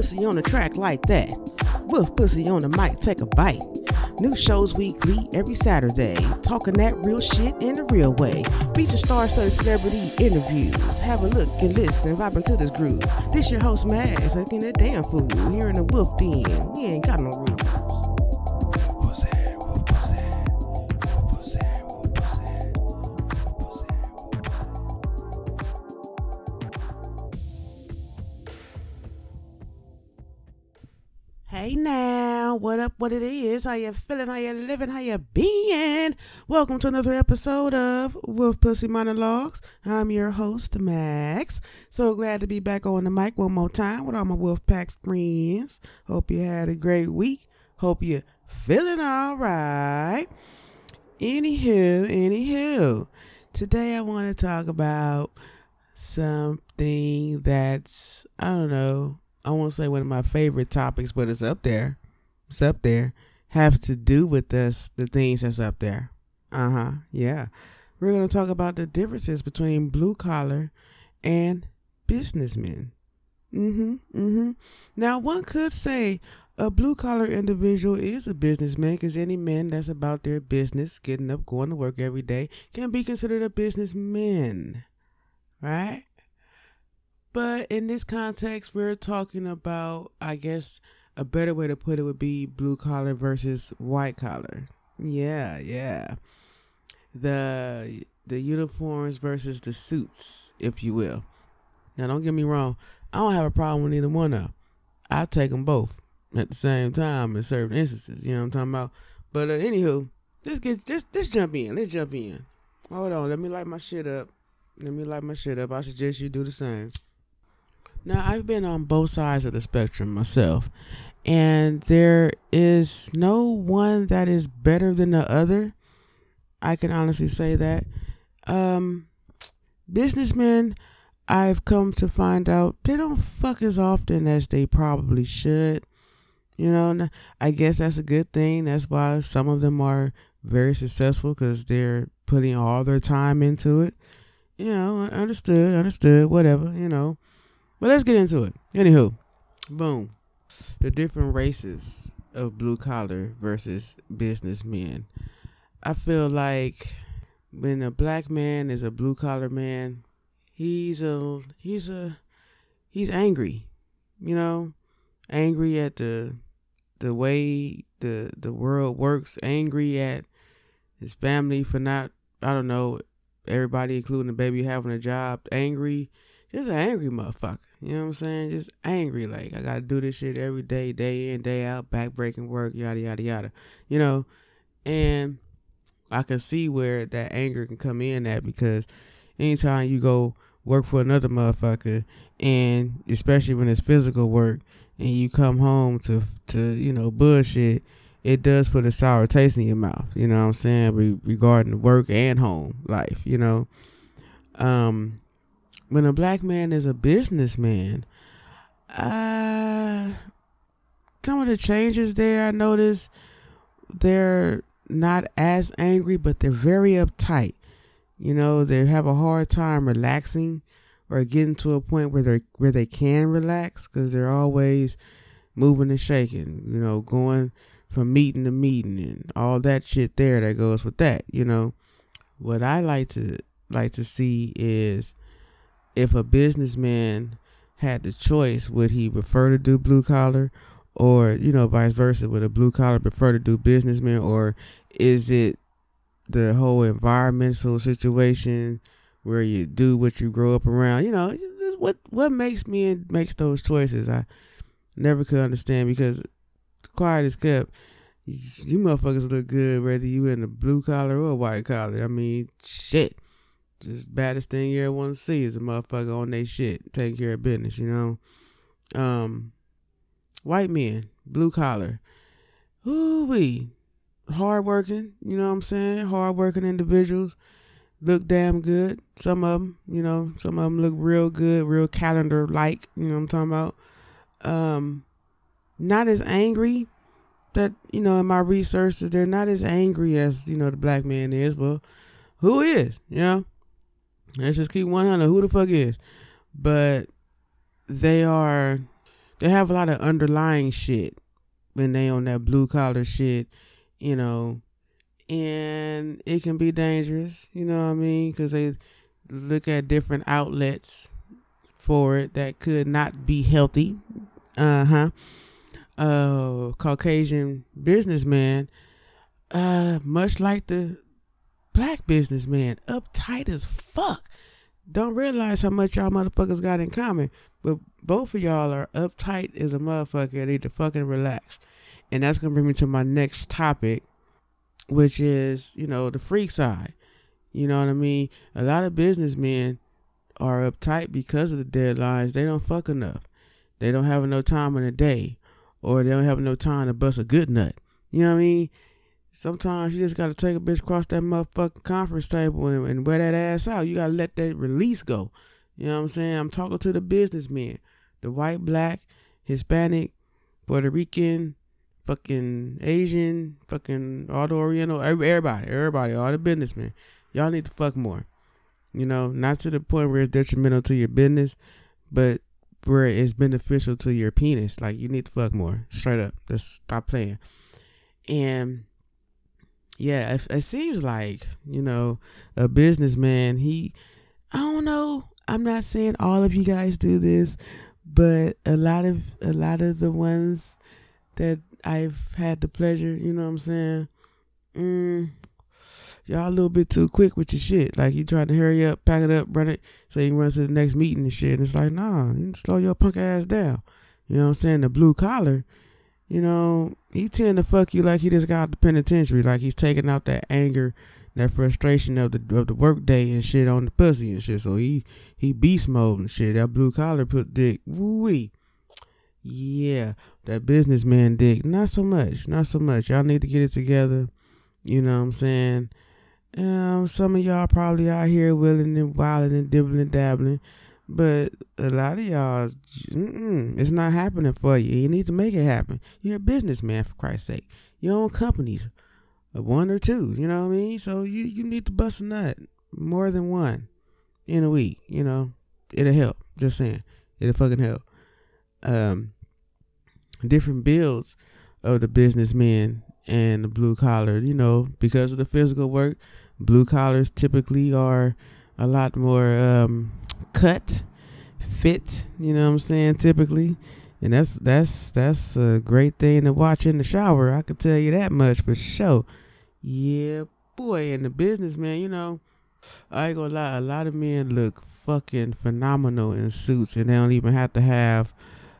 pussy, on the track like that. Wolf pussy on the mic, take a bite. New shows weekly every Saturday. Talking that real shit in a real way. Feature star-studded celebrity interviews. Have a look and listen, vibing to this groove. This your host Max, looking that damn fool. Here in the Wolf Den, we ain't got no rules. What up, what it is? How you feeling? How you living? How you being? Welcome to another episode of Wolf Pussy Monologues. I'm your host, Max. So glad to be back on the mic one more time with all my Wolf Pack friends. Hope you had a great week. Hope you feeling all right. Anywho, anywho, today I want to talk about something that's, I don't know, I won't say one of my favorite topics, but it's up there. It's up there. Have to do with us the things that's up there. Uh huh. Yeah. We're going to talk about the differences between blue collar and businessmen. Mm hmm. Mm hmm. Now, one could say a blue collar individual is a businessman because any man that's about their business, getting up, going to work every day, can be considered a businessman. Right? But in this context, we're talking about, I guess, a better way to put it would be blue collar versus white collar. Yeah, yeah. The the uniforms versus the suits, if you will. Now, don't get me wrong. I don't have a problem with either one of them. I take them both at the same time in certain instances. You know what I'm talking about? But uh, anywho, let's get just let's jump in. Let's jump in. Hold on. Let me light my shit up. Let me light my shit up. I suggest you do the same. Now, I've been on both sides of the spectrum myself, and there is no one that is better than the other. I can honestly say that. Um, businessmen, I've come to find out they don't fuck as often as they probably should. You know, I guess that's a good thing. That's why some of them are very successful because they're putting all their time into it. You know, understood, understood, whatever, you know. But let's get into it. Anywho, boom. The different races of blue collar versus businessmen. I feel like when a black man is a blue collar man, he's a he's a he's angry. You know, angry at the the way the the world works, angry at his family for not I don't know, everybody including the baby having a job, angry just an angry motherfucker. You know what I'm saying? Just angry. Like I gotta do this shit every day, day in, day out, back breaking work, yada yada yada. You know, and I can see where that anger can come in at because anytime you go work for another motherfucker, and especially when it's physical work, and you come home to to you know bullshit, it does put a sour taste in your mouth. You know what I'm saying? Re- regarding work and home life. You know, um when a black man is a businessman, uh, some of the changes there I noticed they're not as angry, but they're very uptight. You know, they have a hard time relaxing or getting to a point where they where they can relax because they're always moving and shaking. You know, going from meeting to meeting and all that shit there that goes with that. You know, what I like to like to see is if a businessman had the choice, would he prefer to do blue collar or, you know, vice versa? Would a blue collar prefer to do businessman or is it the whole environmental situation where you do what you grow up around? You know, what what makes me and makes those choices? I never could understand because quiet as kept. You, you motherfuckers look good whether you in the blue collar or white collar. I mean, shit just baddest thing you ever want to see is a motherfucker on they shit, taking care of business, you know. Um, white men, blue collar, ooh wee, hard working, you know what I'm saying? Hard working individuals look damn good. Some of them, you know, some of them look real good, real calendar like, you know what I'm talking about. Um, not as angry, that you know in my research they're not as angry as you know the black man is. Well, who is? You know, let's just keep one hundred. Who the fuck is? But they are. They have a lot of underlying shit when they on that blue collar shit. You know, and it can be dangerous. You know what I mean? Because they look at different outlets for it that could not be healthy. Uh huh. Uh, Caucasian businessman, uh, much like the black businessman, uptight as fuck. Don't realize how much y'all motherfuckers got in common, but both of y'all are uptight as a motherfucker and need to fucking relax. And that's gonna bring me to my next topic, which is, you know, the freak side. You know what I mean? A lot of businessmen are uptight because of the deadlines. They don't fuck enough. They don't have enough time in the day, or they don't have enough time to bust a good nut. You know what I mean? Sometimes you just gotta take a bitch across that motherfucking conference table and, and wear that ass out. You gotta let that release go. You know what I'm saying? I'm talking to the businessmen, the white, black, Hispanic, Puerto Rican, fucking Asian, fucking all the Oriental, everybody, everybody, all the businessmen. Y'all need to fuck more. You know, not to the point where it's detrimental to your business, but where it's beneficial to your penis. Like you need to fuck more. Straight up. Just stop playing. And yeah, it, it seems like, you know, a businessman, he I don't know. I'm not saying all of you guys do this, but a lot of a lot of the ones that I've had the pleasure, you know what I'm saying? Mm, y'all a little bit too quick with your shit. Like you trying to hurry up, pack it up, run it, so you run to the next meeting and shit. And it's like, nah, you slow your punk ass down. You know what I'm saying? The blue collar, you know, he tend to fuck you like he just got out the penitentiary, like he's taking out that anger, that frustration of the of the work day and shit on the pussy and shit. So he he beast mode and shit. That blue collar put dick, woo wee. Yeah, that businessman dick, not so much, not so much. Y'all need to get it together. You know what I'm saying? Um, some of y'all probably out here willing and wilding and dibbling and dabbling, but a lot of y'all, it's not happening for you. You need to make it happen. You're a businessman, for Christ's sake. You own companies, one or two. You know what I mean? So you you need to bust a nut more than one in a week. You know, it'll help. Just saying, it'll fucking help. Um, different builds of the businessmen and the blue collar, you know, because of the physical work, blue collars typically are a lot more um, cut, fit, you know what I'm saying, typically. And that's that's that's a great thing to watch in the shower. I can tell you that much for sure. Yeah, boy, in the business, man. You know, I ain't gonna lie, a lot of men look fucking phenomenal in suits and they don't even have to have,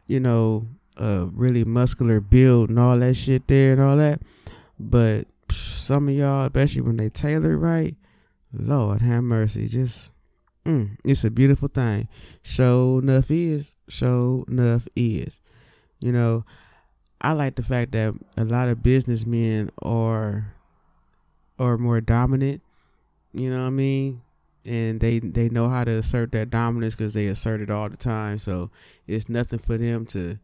you know, a really muscular build and all that shit there and all that. But some of y'all, especially when they tailor right, Lord have mercy, just mm, it's a beautiful thing. Show enough is, show enough is. You know, I like the fact that a lot of businessmen are are more dominant. You know what I mean? And they they know how to assert that dominance because they assert it all the time. So it's nothing for them to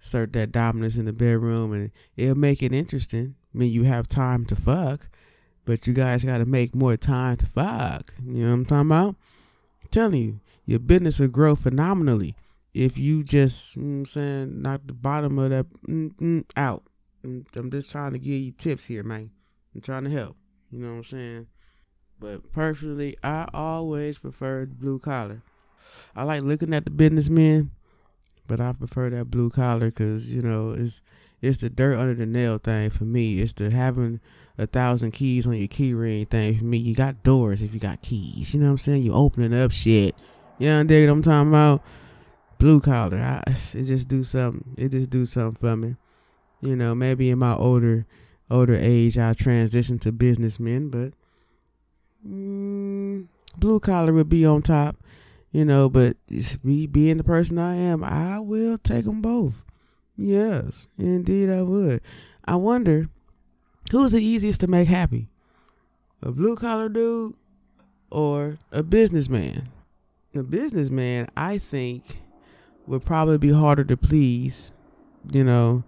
assert that dominance in the bedroom, and it'll make it interesting. I mean, you have time to fuck, but you guys got to make more time to fuck. You know what I'm talking about? Telling you, your business will grow phenomenally if you just, you know I'm saying, knock the bottom of that mm, out. I'm just trying to give you tips here, man. I'm trying to help. You know what I'm saying? But personally, I always prefer blue collar. I like looking at the businessmen, but I prefer that blue collar because you know it's it's the dirt under the nail thing for me. It's the having a thousand keys on your key ring thing for me. You got doors if you got keys. You know what I'm saying? You opening up shit. You know what I'm talking about? Blue collar. I, it just do something. It just do something for me. You know, maybe in my older older age I transition to businessmen, but mm, blue collar would be on top. You know, but me being the person I am, I will take them both. Yes, indeed I would. I wonder who's the easiest to make happy? A blue collar dude or a businessman? A businessman, I think, would probably be harder to please, you know,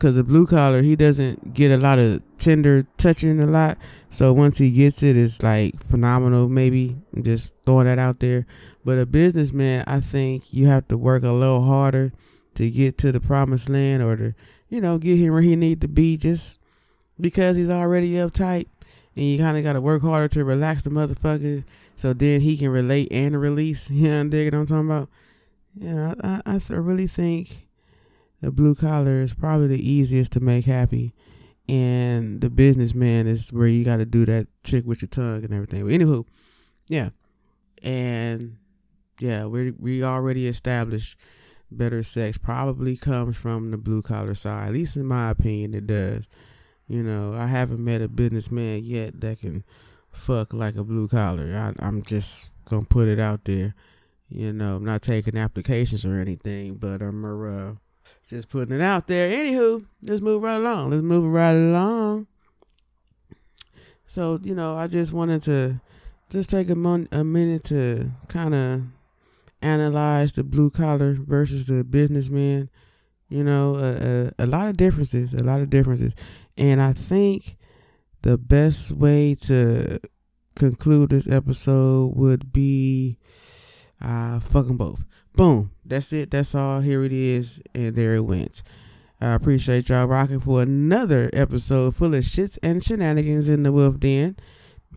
Cause a blue collar, he doesn't get a lot of tender touching a lot. So once he gets it, it's like phenomenal. Maybe I'm just throwing that out there. But a businessman, I think you have to work a little harder to get to the promised land or to, you know, get him where he need to be. Just because he's already uptight, and you kind of got to work harder to relax the motherfucker, so then he can relate and release. You know, what I'm talking about? Yeah, I, I, I really think the blue collar is probably the easiest to make happy. And the businessman is where you got to do that trick with your tongue and everything. But anywho, yeah. And yeah, we we already established better sex probably comes from the blue collar side. At least in my opinion, it does. You know, I haven't met a businessman yet that can fuck like a blue collar. I, I'm just gonna put it out there. You know, I'm not taking applications or anything, but I'm uh, just putting it out there. Anywho, let's move right along. Let's move right along. So, you know, I just wanted to just take a, mon- a minute to kind of analyze the blue collar versus the businessman. You know, a, a lot of differences, a lot of differences. And I think the best way to conclude this episode would be uh, fucking both. Boom. That's it. That's all. Here it is. And there it went. I appreciate y'all rocking for another episode full of shits and shenanigans in the Wolf Den.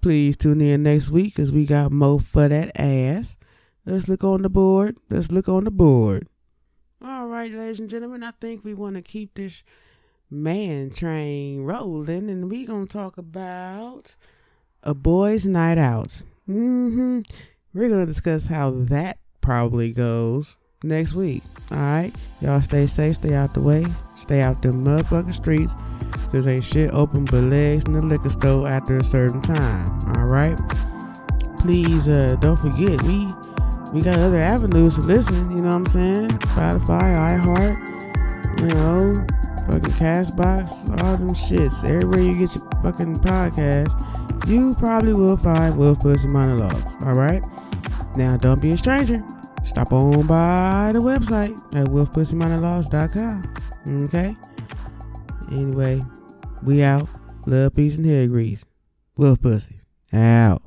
Please tune in next week because we got more for that ass. Let's look on the board. Let's look on the board. All right, ladies and gentlemen, I think we want to keep this man train rolling and we to talk about a boys' night out. Mm-hmm. We're to discuss how that probably goes next week. All right, y'all stay safe, stay out the way, stay out the motherfucking streets, cause ain't shit open but legs in the liquor store after a certain time. All right, please uh, don't forget we we got other avenues to listen. You know what I'm saying? Spotify, iHeart, fucking Castbox, all them shits. Everywhere you get your fucking podcast, you probably will find Wolf Pussy Monologues. All right. Now, don't be a stranger. Stop on by the website at wolfpussymonologues.com. Okay? Anyway, we out. Love, peace, and hair grease. Wolf Pussy. Out.